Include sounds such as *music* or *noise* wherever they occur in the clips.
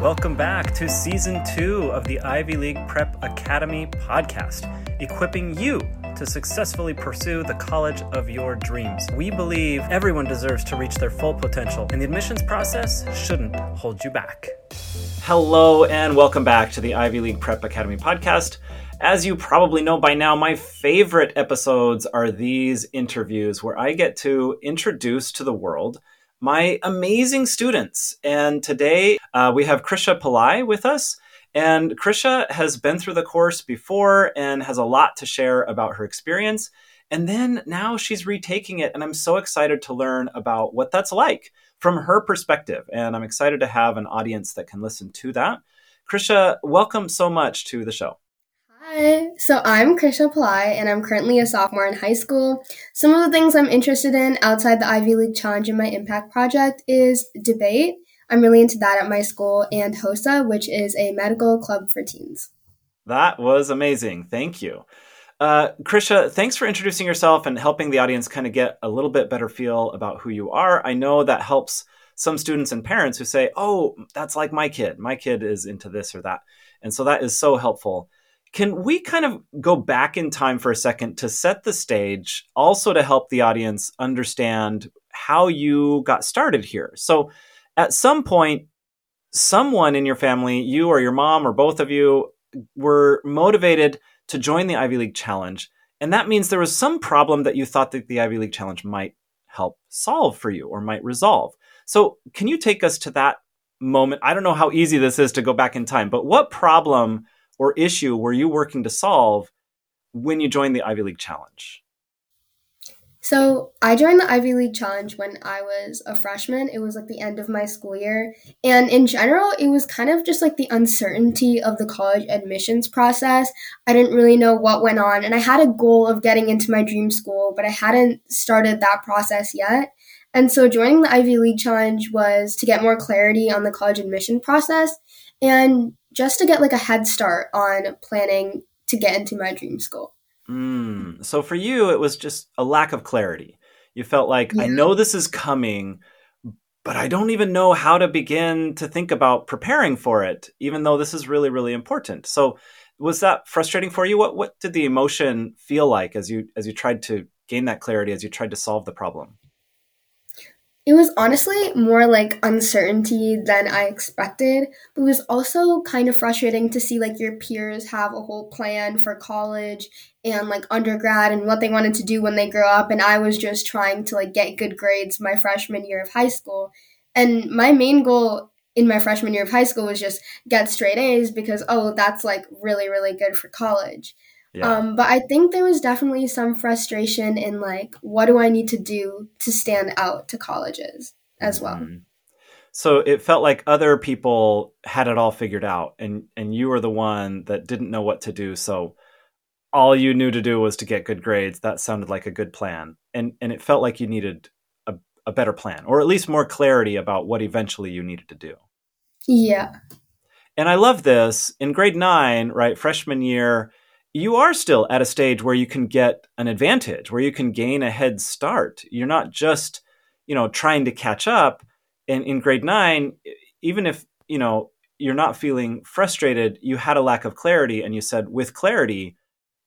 Welcome back to season two of the Ivy League Prep Academy podcast, equipping you to successfully pursue the college of your dreams. We believe everyone deserves to reach their full potential, and the admissions process shouldn't hold you back. Hello, and welcome back to the Ivy League Prep Academy podcast. As you probably know by now, my favorite episodes are these interviews where I get to introduce to the world my amazing students. And today uh, we have Krisha Pillai with us. And Krisha has been through the course before and has a lot to share about her experience. And then now she's retaking it. And I'm so excited to learn about what that's like from her perspective. And I'm excited to have an audience that can listen to that. Krisha, welcome so much to the show. Hi, so I'm Krisha Pillai, and I'm currently a sophomore in high school. Some of the things I'm interested in outside the Ivy League Challenge and my impact project is debate. I'm really into that at my school, and HOSA, which is a medical club for teens. That was amazing. Thank you. Uh, Krisha, thanks for introducing yourself and helping the audience kind of get a little bit better feel about who you are. I know that helps some students and parents who say, oh, that's like my kid. My kid is into this or that. And so that is so helpful. Can we kind of go back in time for a second to set the stage, also to help the audience understand how you got started here? So, at some point, someone in your family, you or your mom or both of you, were motivated to join the Ivy League Challenge. And that means there was some problem that you thought that the Ivy League Challenge might help solve for you or might resolve. So, can you take us to that moment? I don't know how easy this is to go back in time, but what problem or issue were you working to solve when you joined the Ivy League Challenge? So I joined the Ivy League Challenge when I was a freshman. It was like the end of my school year. And in general, it was kind of just like the uncertainty of the college admissions process. I didn't really know what went on. And I had a goal of getting into my dream school, but I hadn't started that process yet. And so joining the Ivy League Challenge was to get more clarity on the college admission process and just to get like a head start on planning to get into my dream school. Mm. So for you, it was just a lack of clarity. You felt like, yeah. I know this is coming, but I don't even know how to begin to think about preparing for it, even though this is really, really important. So was that frustrating for you? What what did the emotion feel like as you as you tried to gain that clarity, as you tried to solve the problem? It was honestly more like uncertainty than I expected, but it was also kind of frustrating to see like your peers have a whole plan for college and like undergrad and what they wanted to do when they grow up and I was just trying to like get good grades my freshman year of high school. And my main goal in my freshman year of high school was just get straight A's because oh, that's like really really good for college. Yeah. Um, but I think there was definitely some frustration in like, what do I need to do to stand out to colleges as well? Mm-hmm. So it felt like other people had it all figured out, and and you were the one that didn't know what to do. So all you knew to do was to get good grades. That sounded like a good plan, and and it felt like you needed a, a better plan, or at least more clarity about what eventually you needed to do. Yeah. And I love this in grade nine, right? Freshman year, you are still at a stage where you can get an advantage, where you can gain a head start. You're not just, you know, trying to catch up. And in grade nine, even if, you know, you're not feeling frustrated, you had a lack of clarity and you said, with clarity,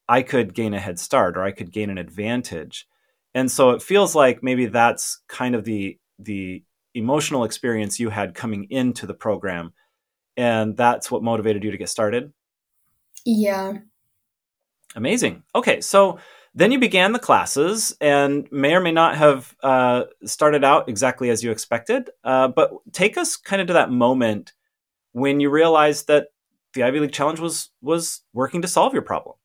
I could gain a head start or I could gain an advantage. And so it feels like maybe that's kind of the the emotional experience you had coming into the program. And that's what motivated you to get started. Yeah. Amazing. Okay, so then you began the classes and may or may not have uh, started out exactly as you expected. Uh, but take us kind of to that moment when you realized that the Ivy League Challenge was was working to solve your problem.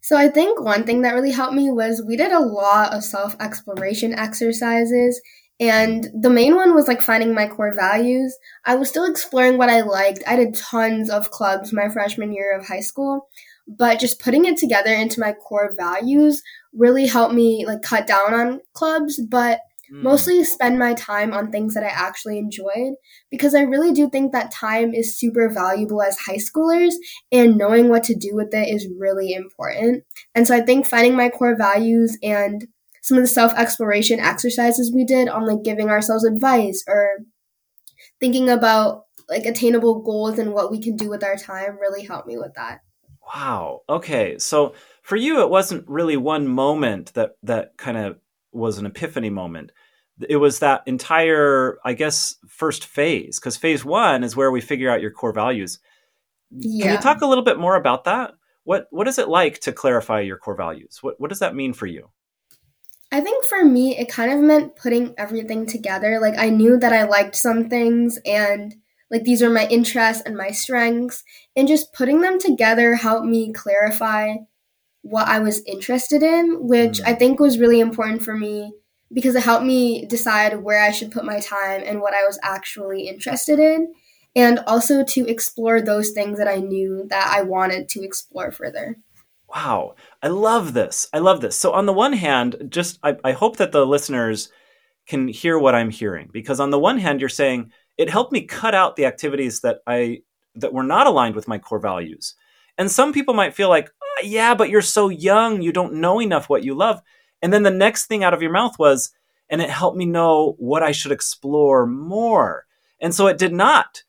So I think one thing that really helped me was we did a lot of self exploration exercises. And the main one was like finding my core values. I was still exploring what I liked. I did tons of clubs my freshman year of high school but just putting it together into my core values really helped me like cut down on clubs but mm. mostly spend my time on things that i actually enjoyed because i really do think that time is super valuable as high schoolers and knowing what to do with it is really important and so i think finding my core values and some of the self exploration exercises we did on like giving ourselves advice or thinking about like attainable goals and what we can do with our time really helped me with that. Wow. Okay. So for you it wasn't really one moment that that kind of was an epiphany moment. It was that entire I guess first phase cuz phase 1 is where we figure out your core values. Yeah. Can you talk a little bit more about that? What what is it like to clarify your core values? What what does that mean for you? I think for me, it kind of meant putting everything together. Like, I knew that I liked some things and like these are my interests and my strengths, and just putting them together helped me clarify what I was interested in, which mm-hmm. I think was really important for me because it helped me decide where I should put my time and what I was actually interested in, and also to explore those things that I knew that I wanted to explore further. Wow. I love this. I love this. So, on the one hand, just I, I, hope that the listeners can hear what I'm hearing because on the one hand, you're saying it helped me cut out the activities that I that were not aligned with my core values. And some people might feel like, oh, yeah, but you're so young, you don't know enough what you love. And then the next thing out of your mouth was, and it helped me know what I should explore more. And so it did not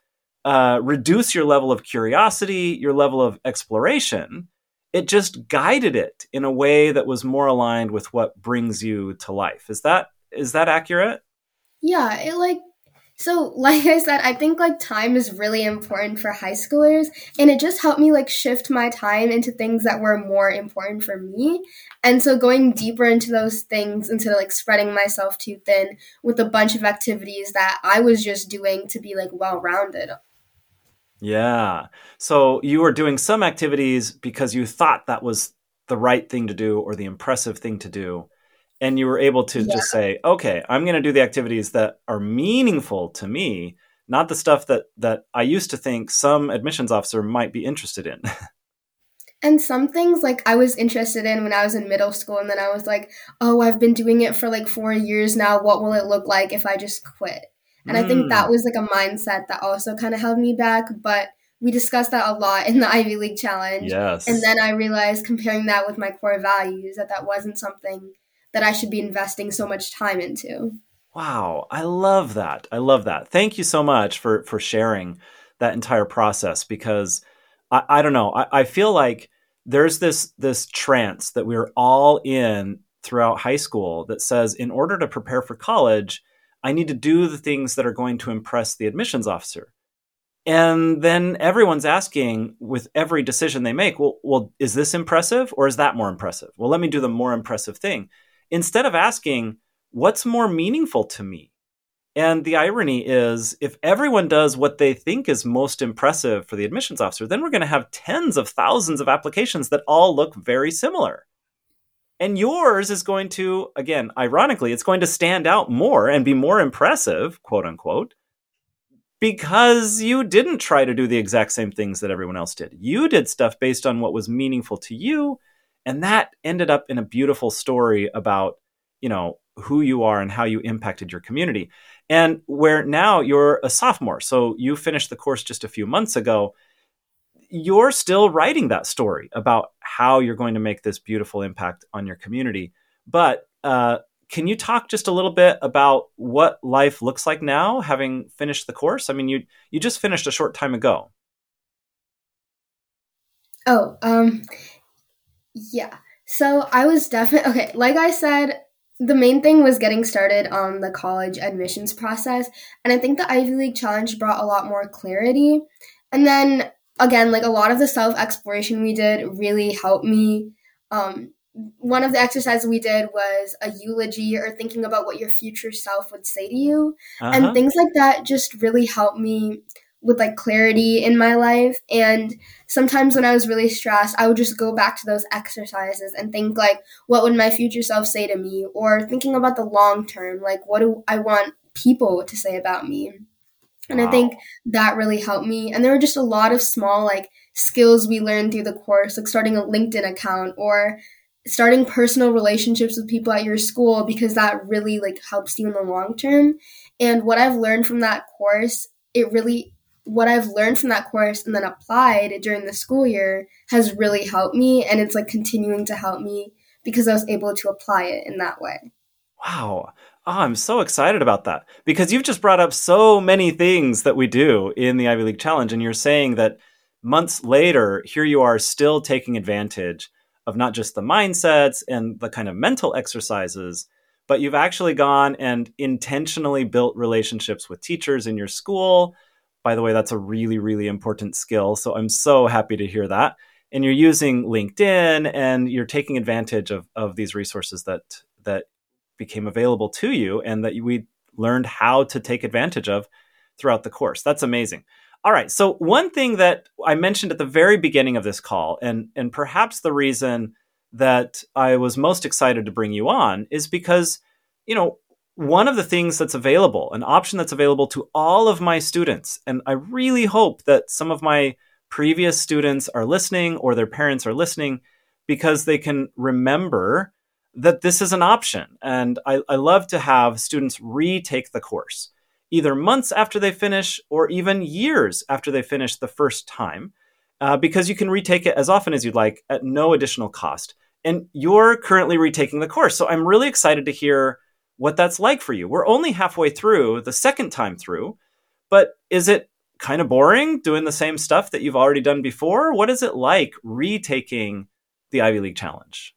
uh, reduce your level of curiosity, your level of exploration it just guided it in a way that was more aligned with what brings you to life. Is that is that accurate? Yeah, it like so *laughs* like I said, I think like time is really important for high schoolers and it just helped me like shift my time into things that were more important for me. And so going deeper into those things instead of like spreading myself too thin with a bunch of activities that I was just doing to be like well-rounded yeah. So you were doing some activities because you thought that was the right thing to do or the impressive thing to do. And you were able to yeah. just say, okay, I'm going to do the activities that are meaningful to me, not the stuff that, that I used to think some admissions officer might be interested in. *laughs* And some things like I was interested in when I was in middle school, and then I was like, oh, I've been doing it for like four years now. What will it look like if I just quit? And mm. I think that mm. was like a mindset that also kind of held me back. But we discussed that a lot in the *laughs* Ivy League Challenge. Yes. And then I realized comparing that with my core values that that wasn't something that I should be investing so much time into. Wow, I love that. I love that. Thank you so much for for sharing that entire process because I, I don't know. I, I feel like there's this this trance that we're all in throughout high school that says in order to prepare for college, I need to do the things that are going to impress the admissions officer. And then everyone's asking with every decision they make, well, well, is this impressive or is that more impressive? Well, let me do the more impressive thing. Instead of asking, what's more meaningful to me? And the irony is, if everyone does what they think is most impressive for the admissions officer, then we're going to have tens of thousands of applications that all look very similar. And yours is going to, again, ironically, it's going to stand out more and be more impressive, quote unquote, because you didn't try to do the exact same things that everyone else did. You did stuff based on what was meaningful to you. And that ended up in a beautiful story about, you know, who you are and how you impacted your community. And where now you're a sophomore. So you finished the course just a few months ago you're still writing that story about how you're going to make this beautiful impact on your community. But uh, can you talk just a little bit about what life looks like now, having finished the course? I mean, you you just finished a short time ago. Oh, um, yeah. So I was definitely okay. Like I said, the main thing was getting started on the college admissions process, and I think the Ivy League Challenge brought a lot more clarity. And then again, like a lot of the self exploration we did really helped me. Um, one of the exercises we did was a eulogy or thinking about what your future self would say to you. Uh-huh. And things like that just really helped me with like clarity in my life. And sometimes when I was really stressed, I would just go back to those exercises and think like, what would my future self say to me? Or thinking about the long term, like, what do I want people to say about me? And wow. I think that really helped me. And there were just a lot of small like skills we learned through the course, like starting a LinkedIn account or starting personal relationships with people at your school because that really like helps you in the long term. And what I've learned from that course, it really what I've learned from that course and then applied during the school year has really helped me and it's like continuing to help me because I was able to apply it in that way. Wow. Oh, I'm so excited about that because you've just brought up so many things that we do in the Ivy League Challenge. And you're saying that months later, here you are still taking advantage of not just the mindsets and the kind of mental exercises, but you've actually gone and intentionally built relationships with teachers in your school. By the way, that's a really, really important skill. So I'm so happy to hear that. And you're using LinkedIn and you're taking advantage of, of these resources that that became available to you and that we learned how to take advantage of throughout the course. That's amazing. All right. So one thing that I mentioned at the very beginning of this call, and and perhaps the reason that I was most excited to bring you on is because, you know, one of the things that's available, an option that's available to all of my students, and I really hope that some of my previous students are listening or their parents are listening because they can remember that this is an option. And I, I love to have students retake the course either months after they finish or even years after they finish the first time, uh, because you can retake it as often as you'd like at no additional cost. And you're currently retaking the course. So I'm really excited to hear what that's like for you. We're only halfway through the second time through, but is it kind of boring doing the same stuff that you've already done before? What is it like retaking the Ivy League Challenge?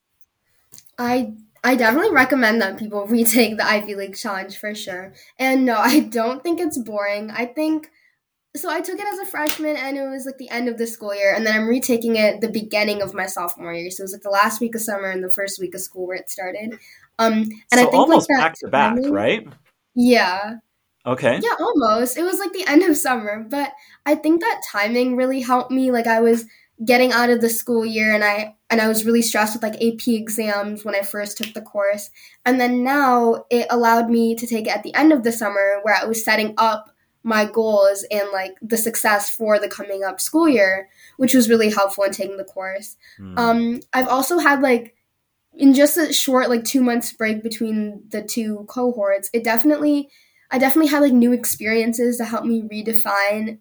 I I definitely recommend that people *laughs* retake the Ivy League challenge for sure. And no, *laughs* I don't think it's boring. I think so I took it as a freshman and it was like the end of the school year and then I'm retaking it the beginning of my sophomore year. So it was like the last week of summer and the first week of school where it started. Um and so I think almost like back to back, right? Yeah. Okay. Yeah, almost. It was like the end of summer, but I think that timing really helped me. Like I was getting out of the school year and I and I was really stressed with like AP exams when I first took the course. And then now it allowed me to take it at the end of the summer where I was setting up my goals and like the success for the coming up school year, which was really helpful in taking the course. Mm. Um I've also had like in just a short like 2 months break between the two cohorts, it definitely I definitely had like new experiences to help me redefine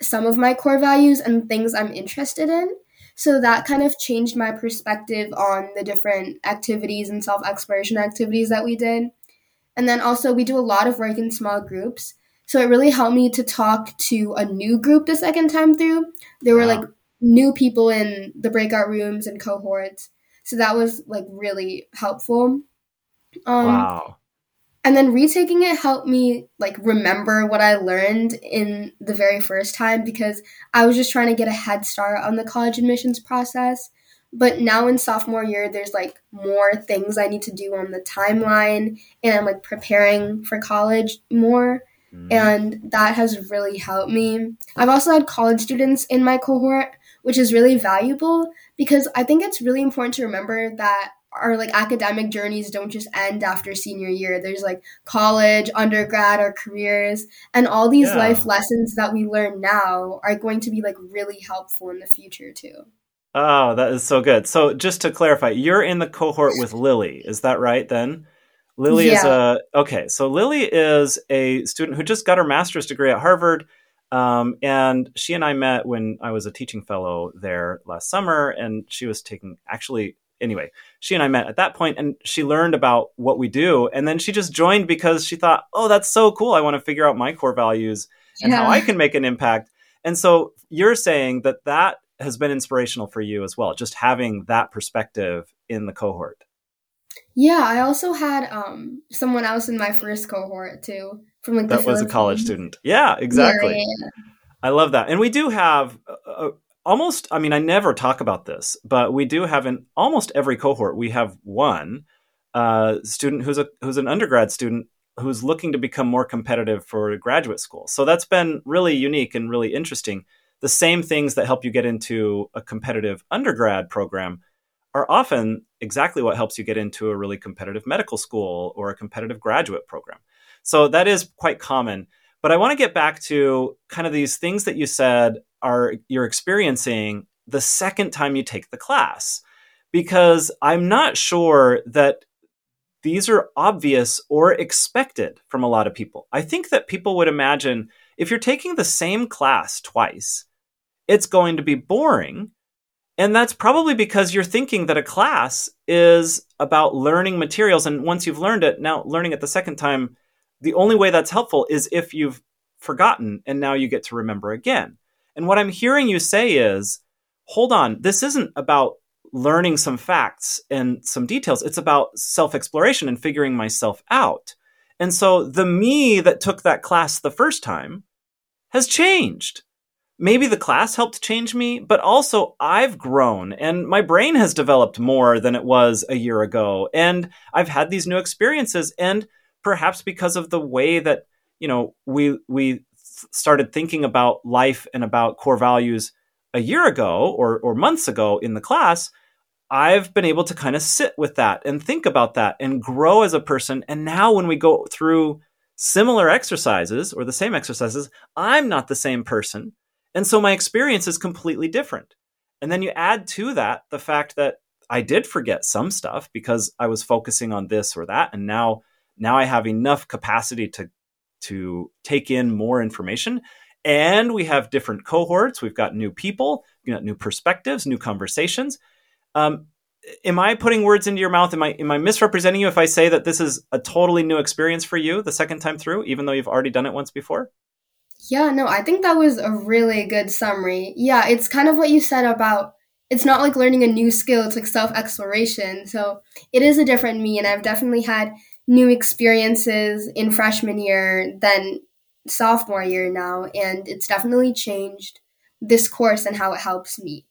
some of my core values and things I'm interested in. So that kind of changed my perspective on the different activities and self exploration activities that we did. And then also, we do a lot of work in small groups. So it really helped me to talk to a new group the second time through. There were wow. like new people in the breakout rooms and cohorts. So that was like really helpful. Um, wow and then retaking it helped me like remember what I learned in the very first time because I was just trying to get a head start on the college admissions process. But now in sophomore year, there's like more things I need to do on the timeline, and I'm like preparing for college more. Mm. And that has really helped me. I've also had college students in my cohort, which is really valuable because I think it's really important to remember that our like academic journeys don't just end after senior year. There's like college, undergrad, or careers, and all these yeah. life lessons that we learn now are going to be like really helpful in the future too. Oh, that is so good. So just to clarify, you're in the cohort with Lily, is that right then? Lily yeah. is a okay. So Lily is a student who just got her master's degree at Harvard. Um, and she and I met when I was a teaching fellow there last summer, and she was taking actually anyway, she and I met at that point and she learned about what we do. And then she just joined because she thought, oh, that's so cool. I want to figure out my core values and yeah. how I can make an impact. And so you're saying that that has been inspirational for you as well, just having that perspective in the cohort. Yeah, I also had um, someone else in my first cohort too, from like that was a college student. Yeah, exactly. Yeah, yeah. I love that, and we do have a, almost i mean i never talk about this but we do have in almost every cohort we have one uh, student who's a who's an undergrad student who's looking to become more competitive for graduate school so that's been really unique and really interesting the same things that help you get into a competitive undergrad program are often exactly what helps you get into a really competitive medical school or a competitive graduate program so that is quite common but i want to get back to kind of these things that you said are you're experiencing the second time you take the class because I'm not sure that these are obvious or expected from a lot of people. I think that people would imagine if you're taking the same class twice, it's going to be boring. And that's probably because you're thinking that a class is about learning materials. And once you've learned it, now learning it the second time, the only way that's helpful is if you've forgotten and now you get to remember again. And what I'm hearing you say is hold on, this isn't about learning some facts and some details. It's about self exploration and figuring myself out. And so the me that took that class the first time has changed. Maybe the class helped change me, but also I've grown and my brain has developed more than it was a year ago. And I've had these new experiences. And perhaps because of the way that, you know, we, we started thinking about life and about core values a year ago or, or months ago in the class, I've been able to kind of sit with that and think about that and grow as a person. And now when we go through similar exercises or the same exercises, I'm not the same person. And so my experience is completely different. And then you add to that the fact that I did forget some stuff because I was focusing on this or that. And now, now I have enough capacity to, to take in more information. And we have different cohorts. We've got new people, we've got new perspectives, new conversations. Um, am I putting words into your mouth? Am I am I misrepresenting you if I say that this is a totally new experience for you the second time through, even though you've already done it once before? Yeah, no, I think that was a really good summary. Yeah, it's kind of what you said about it's not like learning a new skill, it's like self exploration. So it is a different me, and I've definitely had new experiences in freshman year than sophomore year now, and it's definitely changed this course and how it helps me.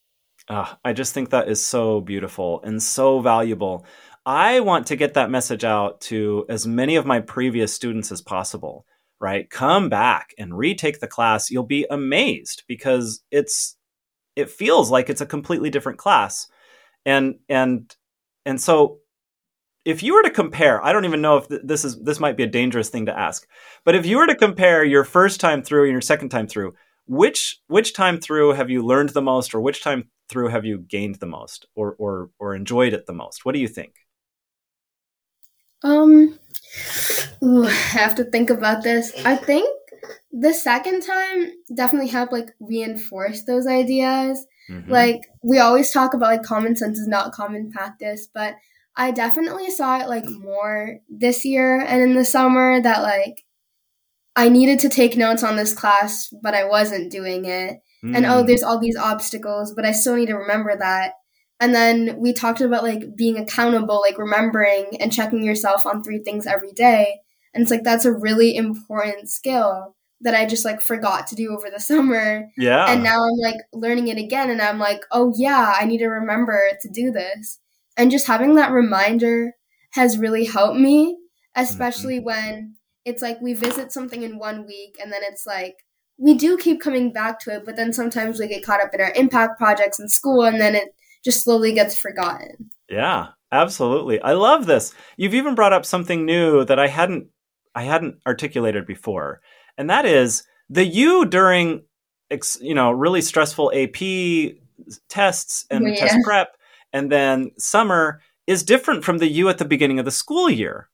Uh, I just think that is so beautiful and so valuable. I want to get that message out to as many of my previous students as possible, right? Come back and retake the class. You'll be amazed because it's it feels like it's a completely different class. And and and so if you were to compare, I don't even know if this is this might be a dangerous thing to ask, but if you were to compare your first time through and your second time through, which which time through have you learned the most or which time through have you gained the most or or or enjoyed it the most? What do you think? Um ooh, *laughs* I have to think about this. I think the second time definitely helped like reinforce those ideas. Mm-hmm. Like we always talk about like common sense is not common practice, but I definitely saw it like more this year and in the summer that like I needed to take notes on this class, but I wasn't doing it. Mm. And oh, hmm. there's all these obstacles, but I still need to remember that. And then we talked about like being accountable, like remembering and checking yourself on three things every day. And it's like that's a really important skill that I just like forgot to do over the *laughs* summer. Yeah. And now I'm like learning it again and I'm like, "Oh yeah, I need to remember to do this." And just having that reminder has really helped me, especially mm-hmm. when it's like we visit something in one week and then it's like we do keep coming back to it, but then sometimes we get caught up in our impact projects in school and then it just slowly gets forgotten. Yeah, absolutely. I love this. You've even brought up something new that I hadn't I hadn't articulated before. And that is the you during you know, really stressful AP tests and yeah. test prep and then summer is different from the you at the beginning of the school year.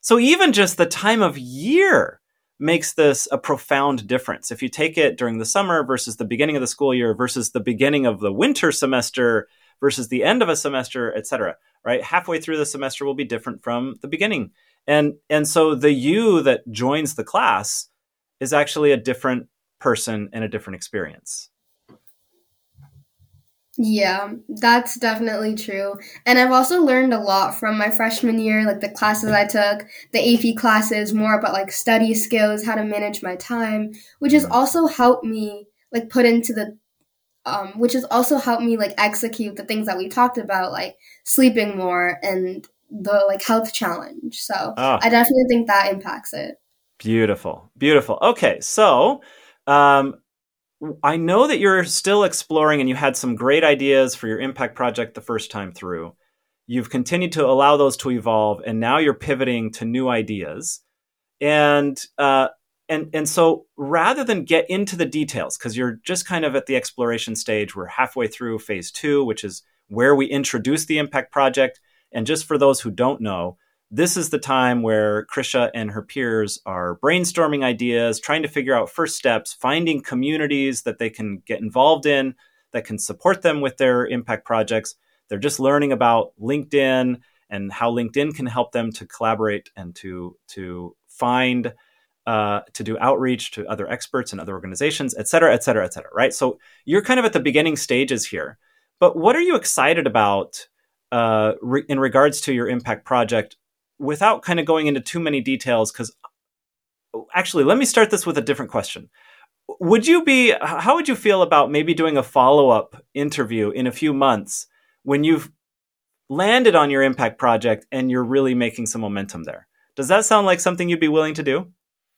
So even just the time of year makes this a profound difference. If you take it during the summer versus the beginning of the school year versus the beginning of the winter semester versus the end of a semester, et cetera, right? Halfway through the semester will be different from the beginning. And, and so the you that joins the class is actually a different person and a different experience. Yeah, that's definitely true. And I've also learned a lot from my freshman year, like the classes I took, the AP classes, more about like study skills, how to manage my time, which has also helped me like put into the um, which has also helped me like execute the things that we talked about, like sleeping more and the like health challenge. So oh. I definitely think that impacts it. Beautiful, beautiful. Okay, so um, I know that you're still exploring and you had some great ideas for your impact project the first time through. You've continued to allow those to evolve, and now you're pivoting to new ideas. And uh, and and so rather than get into the details, because you're just kind of at the exploration stage, we're halfway through phase two, which is where we introduce the impact project. And just for those who don't know, this is the time where Krisha and her peers are brainstorming ideas, trying to figure out first steps, finding communities that they can get involved in that can support them with their impact projects. They're just learning about LinkedIn and how LinkedIn can help them to collaborate and to to find uh, to do outreach to other experts and other organizations, et cetera, et cetera, et cetera. Right. So you're kind of at the beginning stages here. But what are you excited about uh, re- in regards to your impact project, without kind of going into too many details? Because actually, let me start this with a different question. Would you be? How would you feel about maybe doing a follow up interview in a few months when you've landed on your impact project and you're really making some momentum there? Does that sound like something you'd be willing to do?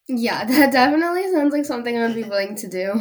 Yeah, *laughs* that definitely sounds like something I'd be willing to do.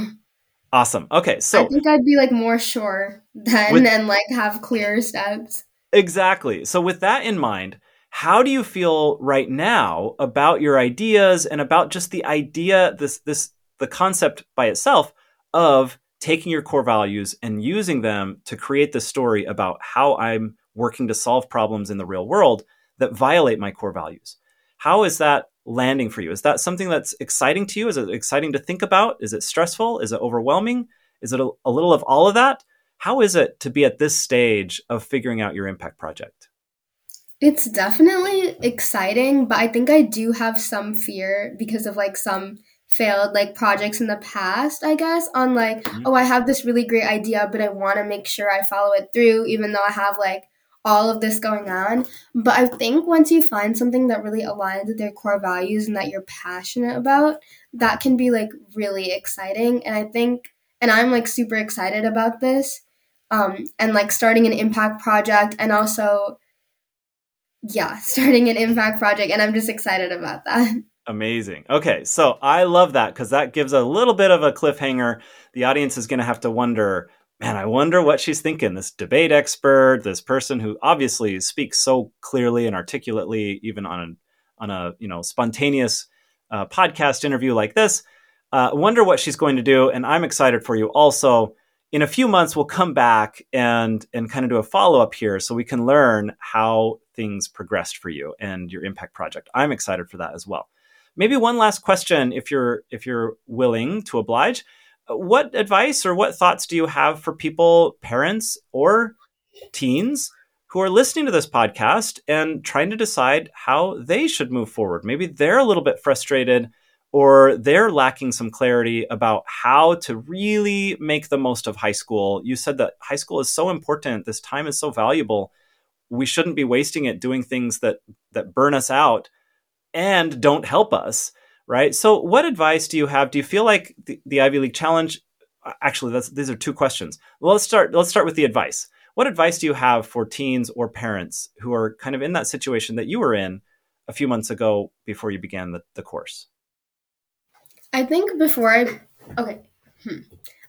Awesome. Okay, so I think I'd be like more sure then with, and like have clearer steps. Exactly. So with that in mind, how do you feel right now about your ideas and about just the idea this this the concept by itself of taking your core values and using them to create the story about how I'm working to solve problems in the real world that violate my core values. How is that landing for you? Is that something that's exciting to you? Is it exciting to think about? Is it stressful? Is it overwhelming? Is it a, a little of all of that? How is it to be at this stage of figuring out your impact project? It's definitely exciting, but I think I do have some fear because of like some failed like projects in the past, I guess, on like, mm-hmm. oh, I have this really great idea, but I want to make sure I follow it through, even though I have like all of this going on. But I think once you find something that really aligns with your core values and that you're passionate about, that can be like really exciting. And I think, and I'm like super excited about this. Um, and like starting an impact project and also, yeah, *laughs* starting an impact project. And I'm just excited about that. *laughs* Amazing. Okay, so I love that because that gives a little bit of a cliffhanger. The audience is going to have to wonder man, I wonder what she's thinking. This debate expert, this person who obviously speaks so clearly and articulately, even on a on a you know spontaneous uh, podcast interview like this. Uh, wonder what she's going to do, and I'm excited for you. Also, in a few months, we'll come back and and kind of do a follow up here, so we can learn how things progressed for you and your impact project. I'm excited for that as well. Maybe one last question, if you're if you're willing to oblige what advice or what thoughts do you have for people, parents or teens who are listening to this podcast and trying to decide how they should move forward? Maybe they're a little bit frustrated or they're lacking some clarity about how to really make the most of high school. You said that high school is so important, this time is so valuable. We shouldn't be wasting it doing things that that burn us out and don't help us right? So, what advice do you have? Do you feel like the, the Ivy League Challenge? Actually, these are two questions. Well, let's start. Let's start with the advice. What advice do you have for teens or parents who are kind of in that situation that you were in a few months ago before you began the, the course? I think before I okay. Hmm.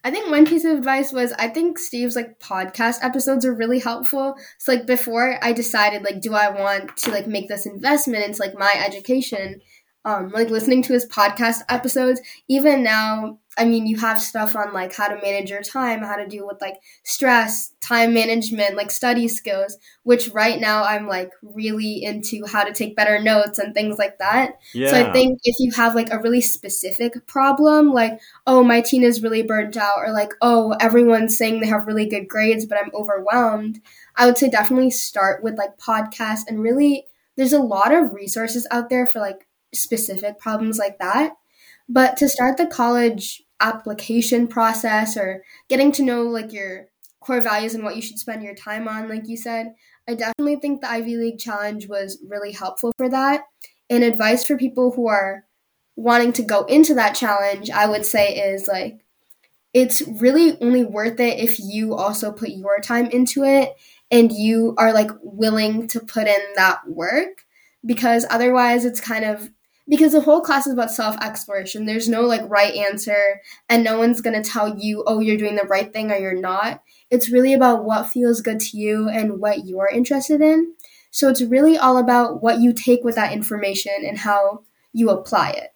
I think one piece of advice was I think Steve's like podcast episodes are really helpful. So like before I decided like do I want to like make this investment into like my education, um, like listening to his podcast episodes. Even now, I mean, you have stuff on like how to manage your time, how to deal with like stress, time management, like study skills, which right now I'm like really into how to take better notes and things like that. Yeah. So I think if you have like a really specific problem, like, oh, my teen is really burnt out, or like, oh, everyone's saying they have really good grades, but I'm overwhelmed, I would say definitely start with like podcasts and really. There's a lot of resources out there for like specific problems like that. But to start the college application process or getting to know like your core values and what you should spend your time on, like you said, I definitely think the Ivy League Challenge was really helpful for that. And advice for people who are wanting to go into that challenge, I would say is like, it's really only worth it if you also put your time into it and you are like willing to put in that work because otherwise it's kind of because the whole class is about self exploration. There's no like right answer, and no one's gonna tell you, oh, you're doing the right thing or you're not. It's really about what feels good to you and what you're interested in. So it's really all about what you take with that information and how you apply it.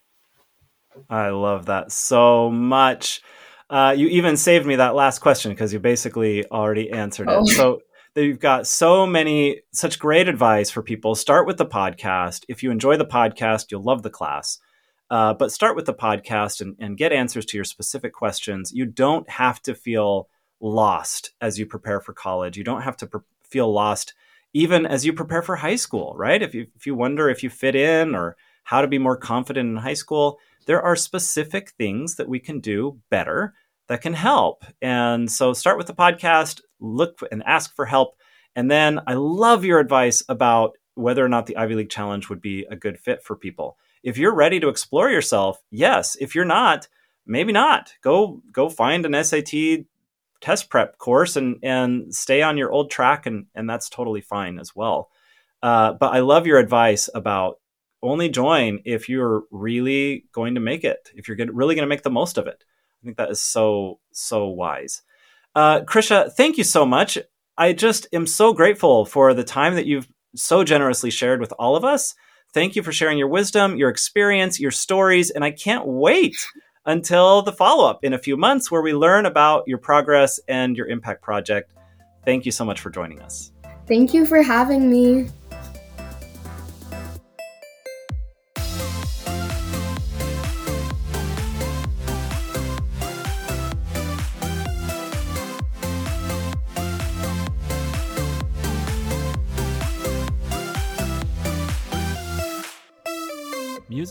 I love that so much. Uh, you even saved me that last question because you basically already answered it. Oh. So that you've got so many, such great advice for people. Start with the podcast. If you enjoy the podcast, you'll love the class. Uh, but start with the podcast and, and get answers to your specific questions. You don't have to feel lost as you prepare for college. You don't have to pre- feel lost even as you prepare for high school, right? If you if you wonder if you fit in or how to be more confident in high school, there are specific things that we can do better that can help. And so start with the podcast, look and ask for help. And then I love your advice about whether or not the Ivy League Challenge would be a good fit for people. If you're ready to explore yourself, yes. If you're not, maybe not. Go go find an SAT test prep course and and stay on your old track and and that's totally fine as well. Uh, but I love your advice about only join if you're really going to make it. If you're really going to make the most of it. I think that is so so wise. Uh, Krisha, thank you so much. I just am so grateful for the time that you've so generously shared with all of us. Thank you for sharing your wisdom, your experience, your stories, and I can't wait until the follow up in a few months where we learn about your progress and your impact project. Thank you so much for joining us. Thank you for having me.